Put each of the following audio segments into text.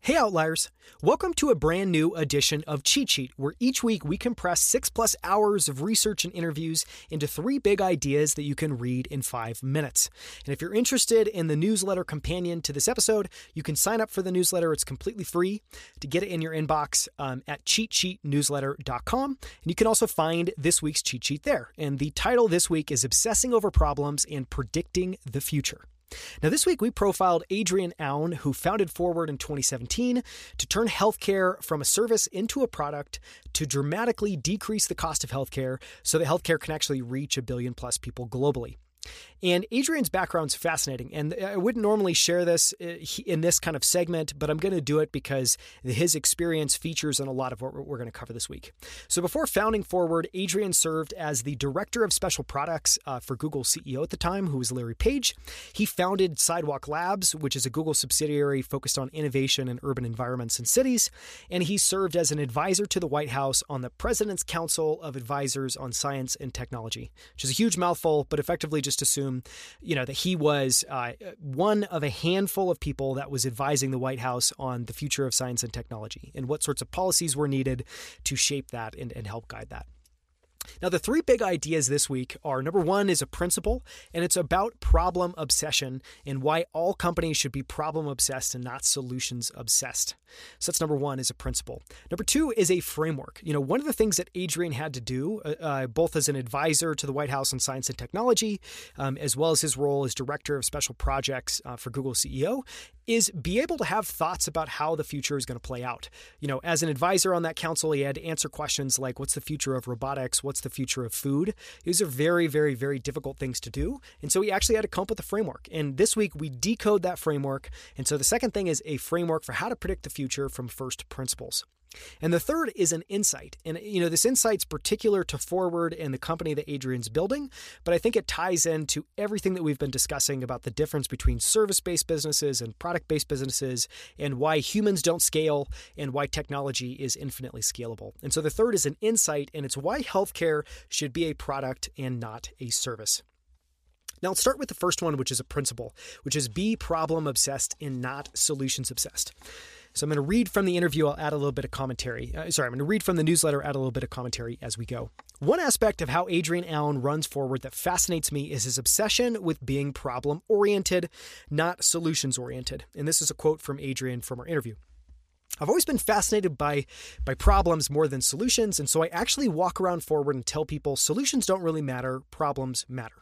Hey Outliers! Welcome to a brand new edition of Cheat Sheet, where each week we compress six plus hours of research and interviews into three big ideas that you can read in five minutes. And if you're interested in the newsletter companion to this episode, you can sign up for the newsletter. It's completely free to get it in your inbox um, at cheatsheetnewsletter.com. And you can also find this week's cheat sheet there. And the title this week is Obsessing Over Problems and Predicting the Future. Now, this week we profiled Adrian Aoun, who founded Forward in 2017 to turn healthcare from a service into a product to dramatically decrease the cost of healthcare so that healthcare can actually reach a billion plus people globally. And Adrian's background's fascinating. And I wouldn't normally share this uh, in this kind of segment, but I'm going to do it because his experience features in a lot of what we're going to cover this week. So before founding Forward, Adrian served as the director of special products uh, for Google CEO at the time, who was Larry Page. He founded Sidewalk Labs, which is a Google subsidiary focused on innovation in urban environments and cities. And he served as an advisor to the White House on the President's Council of Advisors on Science and Technology, which is a huge mouthful, but effectively just assume assume, you know, that he was uh, one of a handful of people that was advising the White House on the future of science and technology and what sorts of policies were needed to shape that and, and help guide that. Now, the three big ideas this week are number one is a principle, and it's about problem obsession and why all companies should be problem obsessed and not solutions obsessed. So that's number one is a principle. Number two is a framework. You know, one of the things that Adrian had to do, uh, uh, both as an advisor to the White House on science and technology, um, as well as his role as director of special projects uh, for Google CEO, is be able to have thoughts about how the future is going to play out. You know, as an advisor on that council, he had to answer questions like what's the future of robotics? What's the future of food? These are very, very, very difficult things to do. And so we actually had to come up with a framework. And this week we decode that framework. And so the second thing is a framework for how to predict the future from first principles. And the third is an insight. And you know, this insight's particular to Forward and the company that Adrian's building, but I think it ties into everything that we've been discussing about the difference between service-based businesses and product-based businesses and why humans don't scale and why technology is infinitely scalable. And so the third is an insight and it's why healthcare should be a product and not a service. Now, let's start with the first one, which is a principle, which is be problem obsessed and not solutions obsessed. So I'm going to read from the interview. I'll add a little bit of commentary. Uh, sorry, I'm going to read from the newsletter, add a little bit of commentary as we go. One aspect of how Adrian Aoun runs forward that fascinates me is his obsession with being problem oriented, not solutions oriented. And this is a quote from Adrian from our interview. I've always been fascinated by by problems more than solutions, and so I actually walk around forward and tell people solutions don't really matter, problems matter.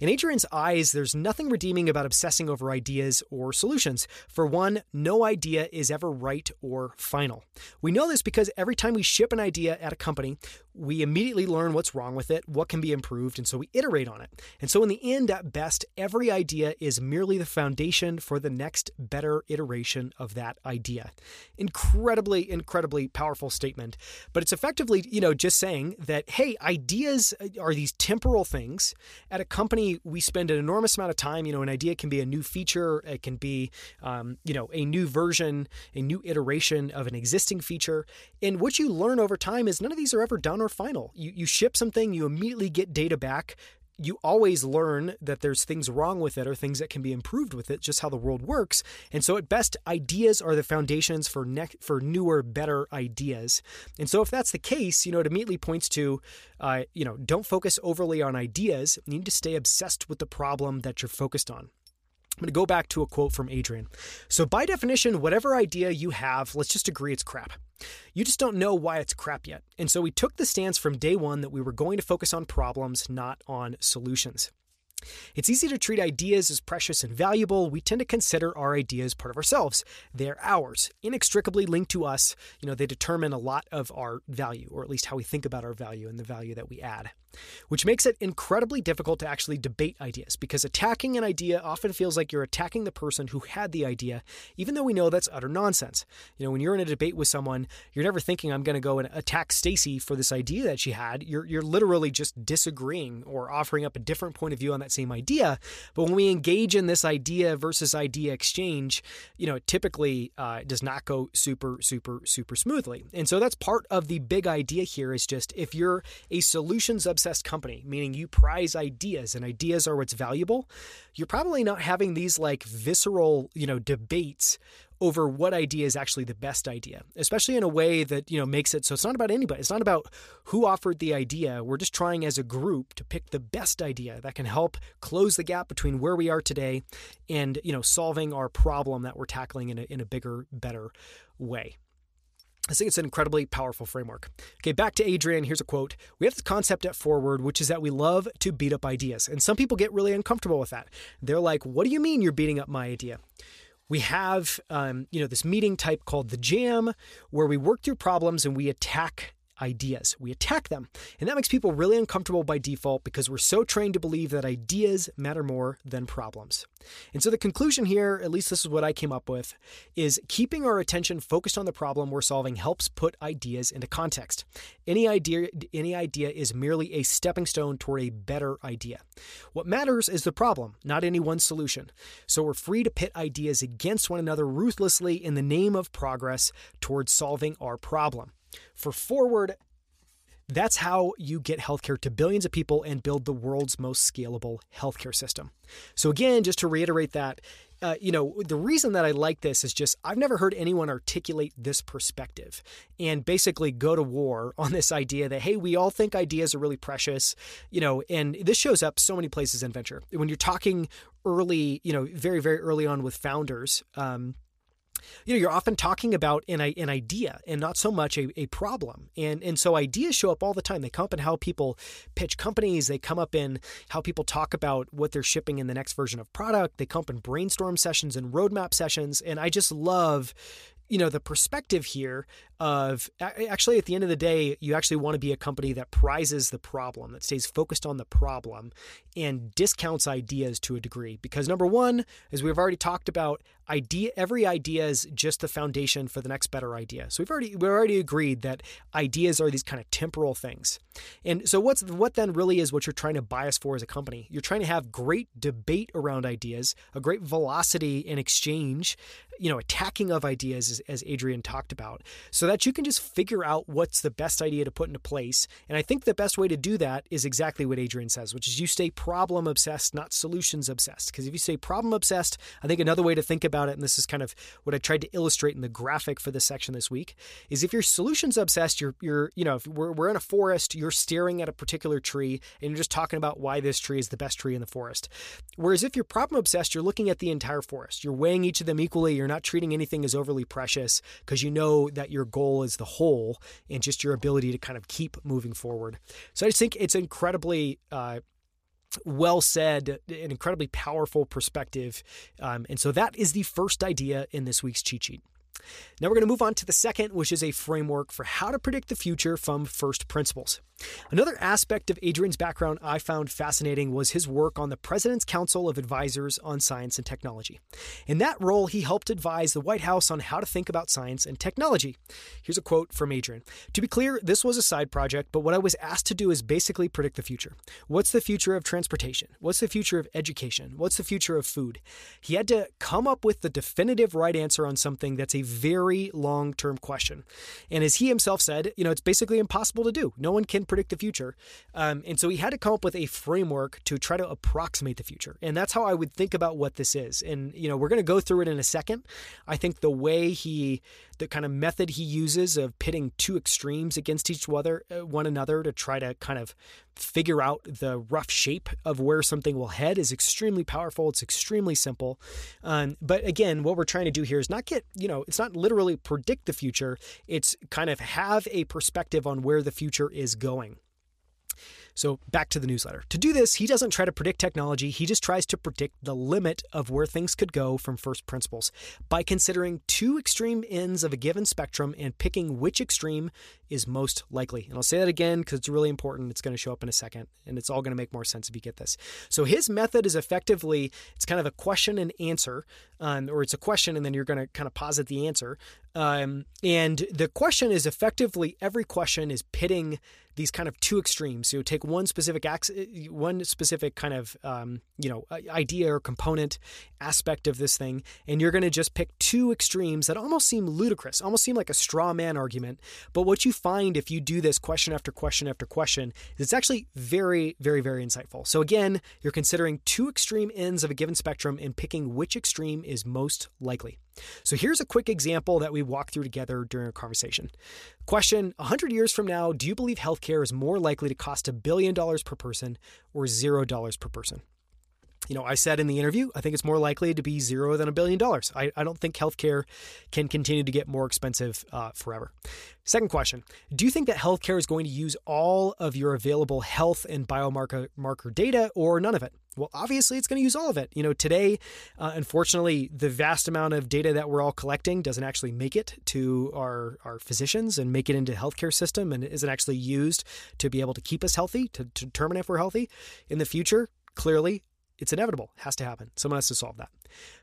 In Adrian's eyes, there's nothing redeeming about obsessing over ideas or solutions. For one, no idea is ever right or final. We know this because every time we ship an idea at a company, we immediately learn what's wrong with it, what can be improved, and so we iterate on it. And so, in the end, at best, every idea is merely the foundation for the next better iteration of that idea. Incredibly, incredibly powerful statement. But it's effectively, you know, just saying that, hey, ideas are these temporal things. At a company, we spend an enormous amount of time. You know, an idea can be a new feature, it can be, um, you know, a new version, a new iteration of an existing feature. And what you learn over time is none of these are ever done or final. You, you ship something, you immediately get data back. You always learn that there's things wrong with it or things that can be improved with it, just how the world works. And so, at best, ideas are the foundations for ne- for newer, better ideas. And so, if that's the case, you know, it immediately points to, uh, you know, don't focus overly on ideas. You need to stay obsessed with the problem that you're focused on. I'm going to go back to a quote from Adrian. So, by definition, whatever idea you have, let's just agree it's crap. You just don't know why it's crap yet. And so we took the stance from day one that we were going to focus on problems, not on solutions. It's easy to treat ideas as precious and valuable. We tend to consider our ideas part of ourselves. They're ours, inextricably linked to us. You know, they determine a lot of our value, or at least how we think about our value and the value that we add which makes it incredibly difficult to actually debate ideas because attacking an idea often feels like you're attacking the person who had the idea, even though we know that's utter nonsense. You know, when you're in a debate with someone, you're never thinking I'm going to go and attack Stacy for this idea that she had. You're you're literally just disagreeing or offering up a different point of view on that same idea. But when we engage in this idea versus idea exchange, you know, it typically uh, does not go super super super smoothly. And so that's part of the big idea here is just if you're a solutions obsessed company, meaning you prize ideas and ideas are what's valuable, you're probably not having these like visceral, you know, debates over what idea is actually the best idea, especially in a way that, you know, makes it so it's not about anybody. It's not about who offered the idea. We're just trying as a group to pick the best idea that can help close the gap between where we are today and, you know, solving our problem that we're tackling in a, in a bigger, better way. I think it's an incredibly powerful framework. Okay, back to Adrian. Here's a quote. We have this concept at Forward, which is that we love to beat up ideas. And some people get really uncomfortable with that. They're like, what do you mean you're beating up my idea? We have um, you know this meeting type called the jam where we work through problems and we attack ideas. We attack them and that makes people really uncomfortable by default because we're so trained to believe that ideas matter more than problems. And so the conclusion here at least this is what i came up with is keeping our attention focused on the problem we're solving helps put ideas into context. Any idea any idea is merely a stepping stone toward a better idea. What matters is the problem not any one solution. So we're free to pit ideas against one another ruthlessly in the name of progress towards solving our problem for Forward, that's how you get healthcare to billions of people and build the world's most scalable healthcare system. So, again, just to reiterate that, uh, you know, the reason that I like this is just I've never heard anyone articulate this perspective and basically go to war on this idea that, hey, we all think ideas are really precious, you know, and this shows up so many places in venture. When you're talking early, you know, very, very early on with founders, um, you know, you're often talking about an, an idea and not so much a, a problem. And, and so ideas show up all the time. They come up in how people pitch companies. They come up in how people talk about what they're shipping in the next version of product. They come up in brainstorm sessions and roadmap sessions. And I just love you know the perspective here of actually at the end of the day you actually want to be a company that prizes the problem that stays focused on the problem and discounts ideas to a degree. Because number one as we've already talked about idea every idea is just the foundation for the next better idea. So we've already we've already agreed that ideas are these kind of temporal things. And so what's what then really is what you're trying to bias for as a company? You're trying to have great debate around ideas a great velocity in exchange you know attacking of ideas as, as adrian talked about. So that you can just figure out what's the best idea to put into place. And i think the best way to do that is exactly what adrian says which is you stay problem obsessed not solutions obsessed. Because if you say problem obsessed i think another way to think about it and this is kind of what i tried to illustrate in the graphic for this section this week is if you're solutions obsessed you're you're you know if we're, we're in a forest you're staring at a particular tree and you're just talking about why this tree is the best tree in the forest. Whereas if you're problem obsessed you're looking at the entire forest. You're weighing each of them equally. You're not treating anything as overly precious because you know that your goal is the whole and just your ability to kind of keep moving forward. So I just think it's incredibly uh, well said, an incredibly powerful perspective. Um, and so that is the first idea in this week's cheat sheet. Now we're going to move on to the second, which is a framework for how to predict the future from first principles. Another aspect of Adrian's background I found fascinating was his work on the President's Council of Advisors on Science and Technology. In that role, he helped advise the White House on how to think about science and technology. Here's a quote from Adrian To be clear, this was a side project, but what I was asked to do is basically predict the future. What's the future of transportation? What's the future of education? What's the future of food? He had to come up with the definitive right answer on something that's a very long term question. And as he himself said, you know, it's basically impossible to do. No one can predict the future. Um, and so he had to come up with a framework to try to approximate the future. And that's how I would think about what this is. And, you know, we're going to go through it in a second. I think the way he, the kind of method he uses of pitting two extremes against each other, uh, one another to try to kind of figure out the rough shape of where something will head is extremely powerful. It's extremely simple. Um, but again, what we're trying to do here is not get, you know, it's not literally predict the future. It's kind of have a perspective on where the future is going. So back to the newsletter. To do this, he doesn't try to predict technology, he just tries to predict the limit of where things could go from first principles by considering two extreme ends of a given spectrum and picking which extreme is most likely. And I'll say that again because it's really important. It's going to show up in a second and it's all going to make more sense if you get this. So his method is effectively it's kind of a question and answer, um, or it's a question and then you're going to kind of posit the answer. Um, and the question is effectively every question is pitting these kind of two extremes. So you take one specific one specific kind of um, you know idea or component aspect of this thing, and you're going to just pick two extremes that almost seem ludicrous, almost seem like a straw man argument. But what you find if you do this question after question after question is it's actually very, very, very insightful. So again, you're considering two extreme ends of a given spectrum and picking which extreme is most likely. So here's a quick example that we walked through together during our conversation. Question 100 years from now, do you believe healthcare is more likely to cost a billion dollars per person or zero dollars per person? You know, I said in the interview, I think it's more likely to be zero than a billion dollars. I, I don't think healthcare can continue to get more expensive uh, forever. Second question Do you think that healthcare is going to use all of your available health and biomarker marker data or none of it? Well, obviously, it's going to use all of it. You know, today, uh, unfortunately, the vast amount of data that we're all collecting doesn't actually make it to our, our physicians and make it into the healthcare system and isn't actually used to be able to keep us healthy, to, to determine if we're healthy. In the future, clearly, it's inevitable, it has to happen. Someone has to solve that.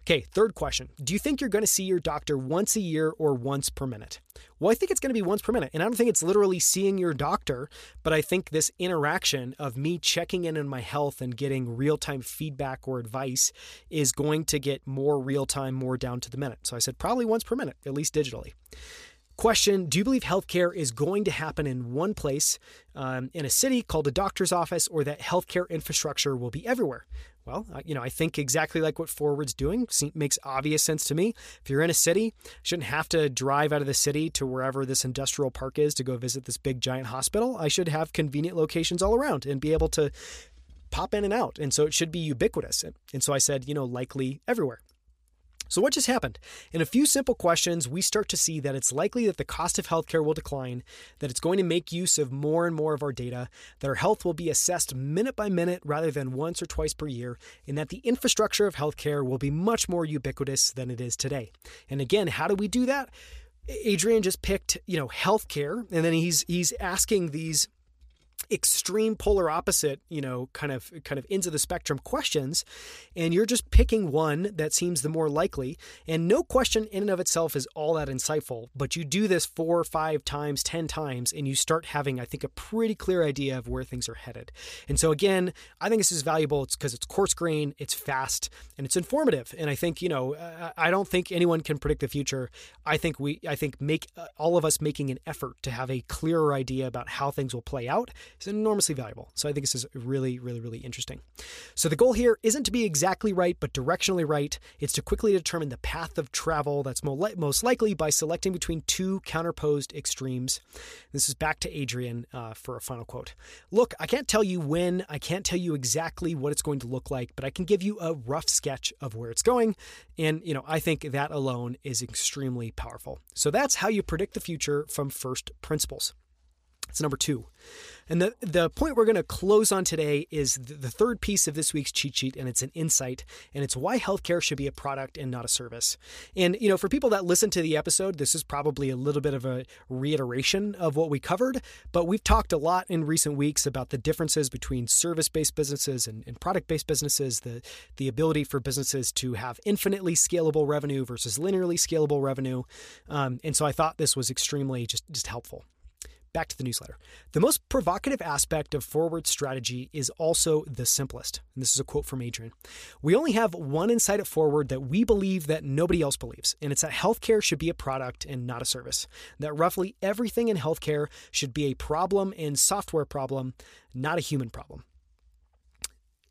Okay, third question. Do you think you're going to see your doctor once a year or once per minute? Well, I think it's going to be once per minute. And I don't think it's literally seeing your doctor, but I think this interaction of me checking in on my health and getting real time feedback or advice is going to get more real time, more down to the minute. So I said probably once per minute, at least digitally. Question Do you believe healthcare is going to happen in one place um, in a city called a doctor's office, or that healthcare infrastructure will be everywhere? Well, you know, I think exactly like what Forward's doing makes obvious sense to me. If you're in a city, shouldn't have to drive out of the city to wherever this industrial park is to go visit this big giant hospital. I should have convenient locations all around and be able to pop in and out. And so it should be ubiquitous. And so I said, you know, likely everywhere. So, what just happened? In a few simple questions, we start to see that it's likely that the cost of healthcare will decline, that it's going to make use of more and more of our data, that our health will be assessed minute by minute rather than once or twice per year, and that the infrastructure of healthcare will be much more ubiquitous than it is today. And again, how do we do that? Adrian just picked, you know, healthcare, and then he's he's asking these extreme polar opposite you know kind of kind of ends of the spectrum questions and you're just picking one that seems the more likely and no question in and of itself is all that insightful but you do this four five times ten times and you start having i think a pretty clear idea of where things are headed. And so again i think this is valuable. It's because it's coarse grain it's fast and it's informative. And i think you know i don't think anyone can predict the future. I think we i think make uh, all of us making an effort to have a clearer idea about how things will play out is enormously valuable. So I think this is really, really, really interesting. So the goal here isn't to be exactly right, but directionally right. It's to quickly determine the path of travel that's most likely by selecting between two counterposed extremes. This is back to Adrian uh, for a final quote. Look, I can't tell you when, I can't tell you exactly what it's going to look like, but I can give you a rough sketch of where it's going. And, you know, I think that alone is extremely powerful. So that's how you predict the future from first principles. It's number two. And the, the point we're going to close on today is the, third piece of this week's cheat sheet, and it's an insight, and it's why healthcare should be a product and not a service. And, you know, for people that listen to the episode, this is probably a little bit of a reiteration of what we covered, but we've talked a lot in recent weeks about the differences between service based businesses and, and product based businesses, the, the ability for businesses to have infinitely scalable revenue versus linearly scalable revenue. Um, and so I thought this was extremely just, just helpful. Back to the newsletter. The most provocative aspect of forward strategy is also the simplest. And this is a quote from Adrian. We only have one insight at Forward that we believe that nobody else believes, and it's that healthcare should be a product and not a service. That roughly everything in healthcare should be a problem and software problem, not a human problem.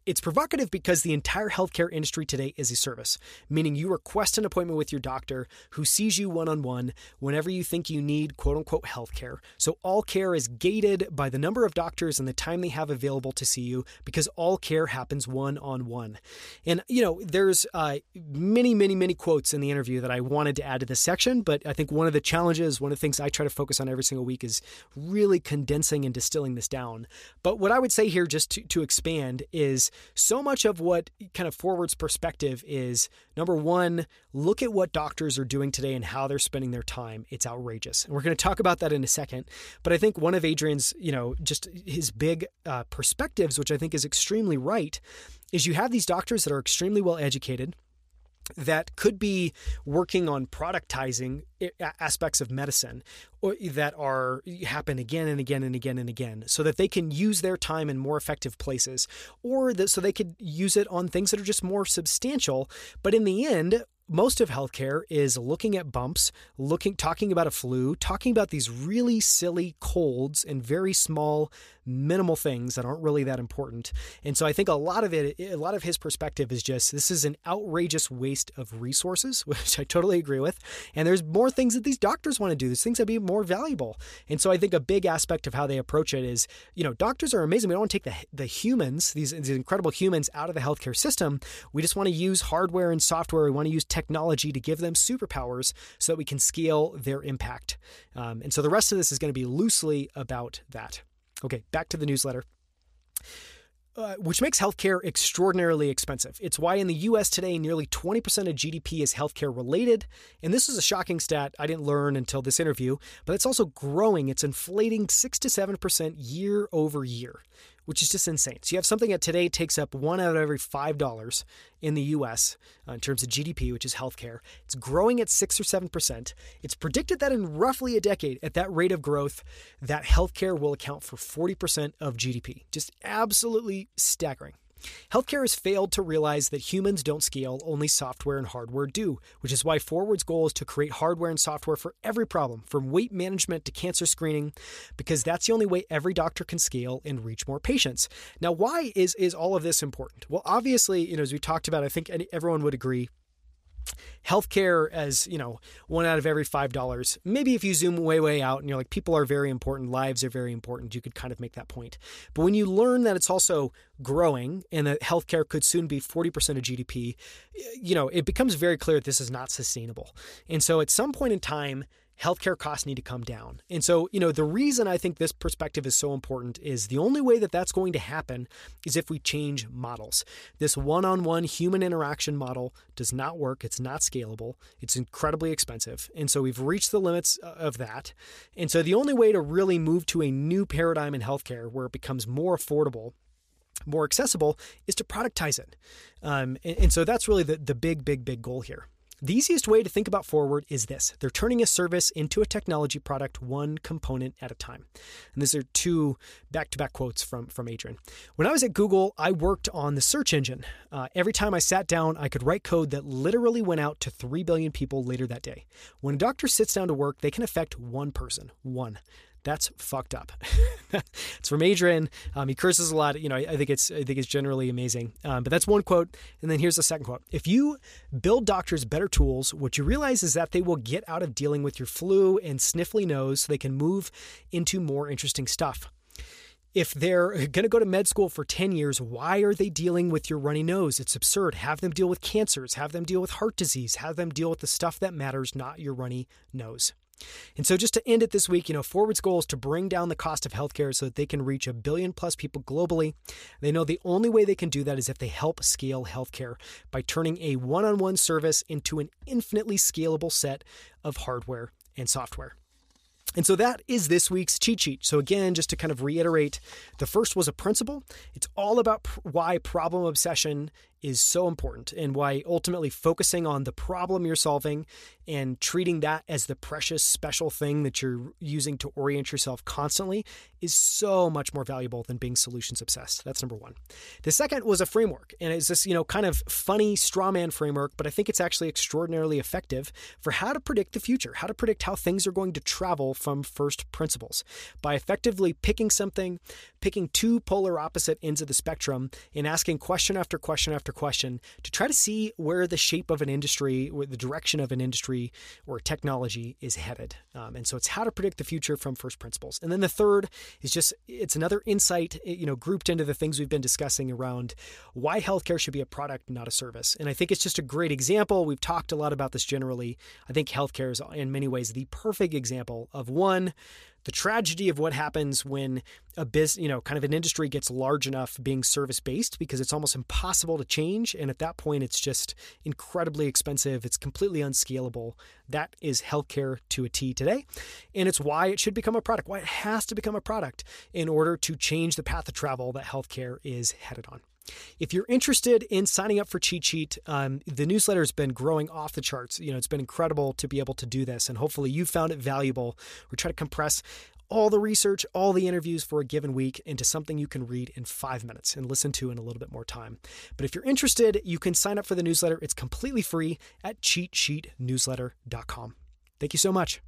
It's provocative because the entire healthcare industry today is a service, meaning you request an appointment with your doctor who sees you one on one whenever you think you need quote unquote healthcare. So all care is gated by the number of doctors and the time they have available to see you because all care happens one on one. And, you know, there's uh, many, many, many quotes in the interview that I wanted to add to this section, but I think one of the challenges, one of the things I try to focus on every single week is really condensing and distilling this down. But what I would say here, just to, to expand, is so much of what kind of forwards perspective is number one, look at what doctors are doing today and how they're spending their time. It's outrageous. And we're going to talk about that in a second. But I think one of Adrian's, you know, just his big uh, perspectives, which I think is extremely right, is you have these doctors that are extremely well educated that could be working on productizing eh, aspects of medicine that are happen again and again and again and again so that they can use their time in more effective places or that so they could use it on things that are just more substantial but in the end most of healthcare is looking at bumps, looking talking about a flu, talking about these really silly colds and very small minimal things that aren't really that important. And so I think a lot of it a lot of his perspective is just this is an outrageous waste of resources, which I totally agree with. And there's more things that these doctors want to do. There's things that be more valuable. And so I think a big aspect of how they approach it is, you know, doctors are amazing. We don't want to take the the humans, these, these incredible humans out of the healthcare system. We just want to use hardware and software. We want to use technology to give them superpowers so that we can scale their impact. Um, and so the rest of this is going to be loosely about that. Okay, back to the newsletter. Uh, which makes healthcare extraordinarily expensive. It's why in the US today, nearly 20% of GDP is healthcare related. And this is a shocking stat I didn't learn until this interview, but it's also growing. It's inflating 6 to 7% year over year, which is just insane. So you have something that today takes up one out of every $5 in the US uh, in terms of GDP, which is healthcare. It's growing at 6 or 7%. It's predicted that in roughly a decade, at that rate of growth, that healthcare will account for 40% of GDP. Just absolutely staggering. Healthcare has failed to realize that humans don't scale, only software and hardware do, which is why Forward's goal is to create hardware and software for every problem, from weight management to cancer screening, because that's the only way every doctor can scale and reach more patients. Now, why is, is all of this important? Well, obviously, you know, as we talked about, I think everyone would agree healthcare as you know one out of every five dollars. Maybe if you zoom way way out and you're like people are very important lives are very important you could kind of make that point. But when you learn that it's also growing and that healthcare could soon be 40% of gdp you know it becomes very clear that this is not sustainable. And so at some point in time healthcare costs need to come down. And so, you know, the reason I think this perspective is so important is the only way that that's going to happen is if we change models. This one on one human interaction model does not work. It's not scalable. It's incredibly expensive. And so we've reached the limits uh, of that. And so the only way to really move to a new paradigm in healthcare where it becomes more affordable more accessible is to productize it. Um, and, and, so that's really the, the big, big, big goal here. The easiest way to think about Forward is this they're turning a service into a technology product one component at a time. And these are two back to back quotes from, from Adrian. When I was at Google, I worked on the search engine. Uh, every time I sat down, I could write code that literally went out to 3 billion people later that day. When a doctor sits down to work, they can affect one person, one. That's fucked up. it's from Adrian. Um, he curses a lot. You know, I, I, think it's I think it's generally amazing. Um, but that's one quote. And then here's the second quote: If you build doctors better tools, what you realize is that they will get out of dealing with your flu and sniffly nose, so they can move into more interesting stuff. If they're going to go to med school for 10 years, why are they dealing with your runny nose? It's absurd. Have them deal with cancers, have them deal with heart disease, have them deal with the stuff that matters, not your runny nose. And so, just to end it this week, you know, Forward's goal is to bring down the cost of healthcare so that they can reach a billion plus people globally. They know the only way they can do that is if they help scale healthcare by turning a one on one service into an infinitely scalable set of hardware and software. And so that is this week's cheat sheet. So, again, just to kind of reiterate, the first was a principle. It's all about pr- why problem obsession is so important and why ultimately focusing on the problem you're solving and treating that as the precious special thing that you're using to orient yourself constantly is so much more valuable than being solutions obsessed. That's number one. The second was a framework, and it's this, you know, kind of funny straw man framework, but I think it's actually extraordinarily effective for how to predict the future, how to predict how things are going to travel from first principles by effectively picking something, picking two polar opposite ends of the spectrum, and asking question after question after question to try to see where the shape of an industry, or the direction of an industry or technology is headed. Um, and so it's how to predict the future from first principles. And then the third is just it's another insight, you know, grouped into the things we've been discussing around why healthcare should be a product, not a service. And I think it's just a great example. We've talked a lot about this generally. I think healthcare is in many ways the perfect example of one the tragedy of what happens when a business, you know, kind of an industry gets large enough being service based because it's almost impossible to change. And at that point, it's just incredibly expensive. It's completely unscalable. That is healthcare to a T today. And it's why it should become a product, why it has to become a product in order to change the path of travel that healthcare is headed on. If you're interested in signing up for Cheat Sheet, um, the newsletter has been growing off the charts. You know, it's been incredible to be able to do this, and hopefully you found it valuable. We try to compress all the research, all the interviews for a given week into something you can read in five minutes and listen to in a little bit more time. But if you're interested, you can sign up for the newsletter. It's completely free at cheatsheetnewsletter.com. Thank you so much.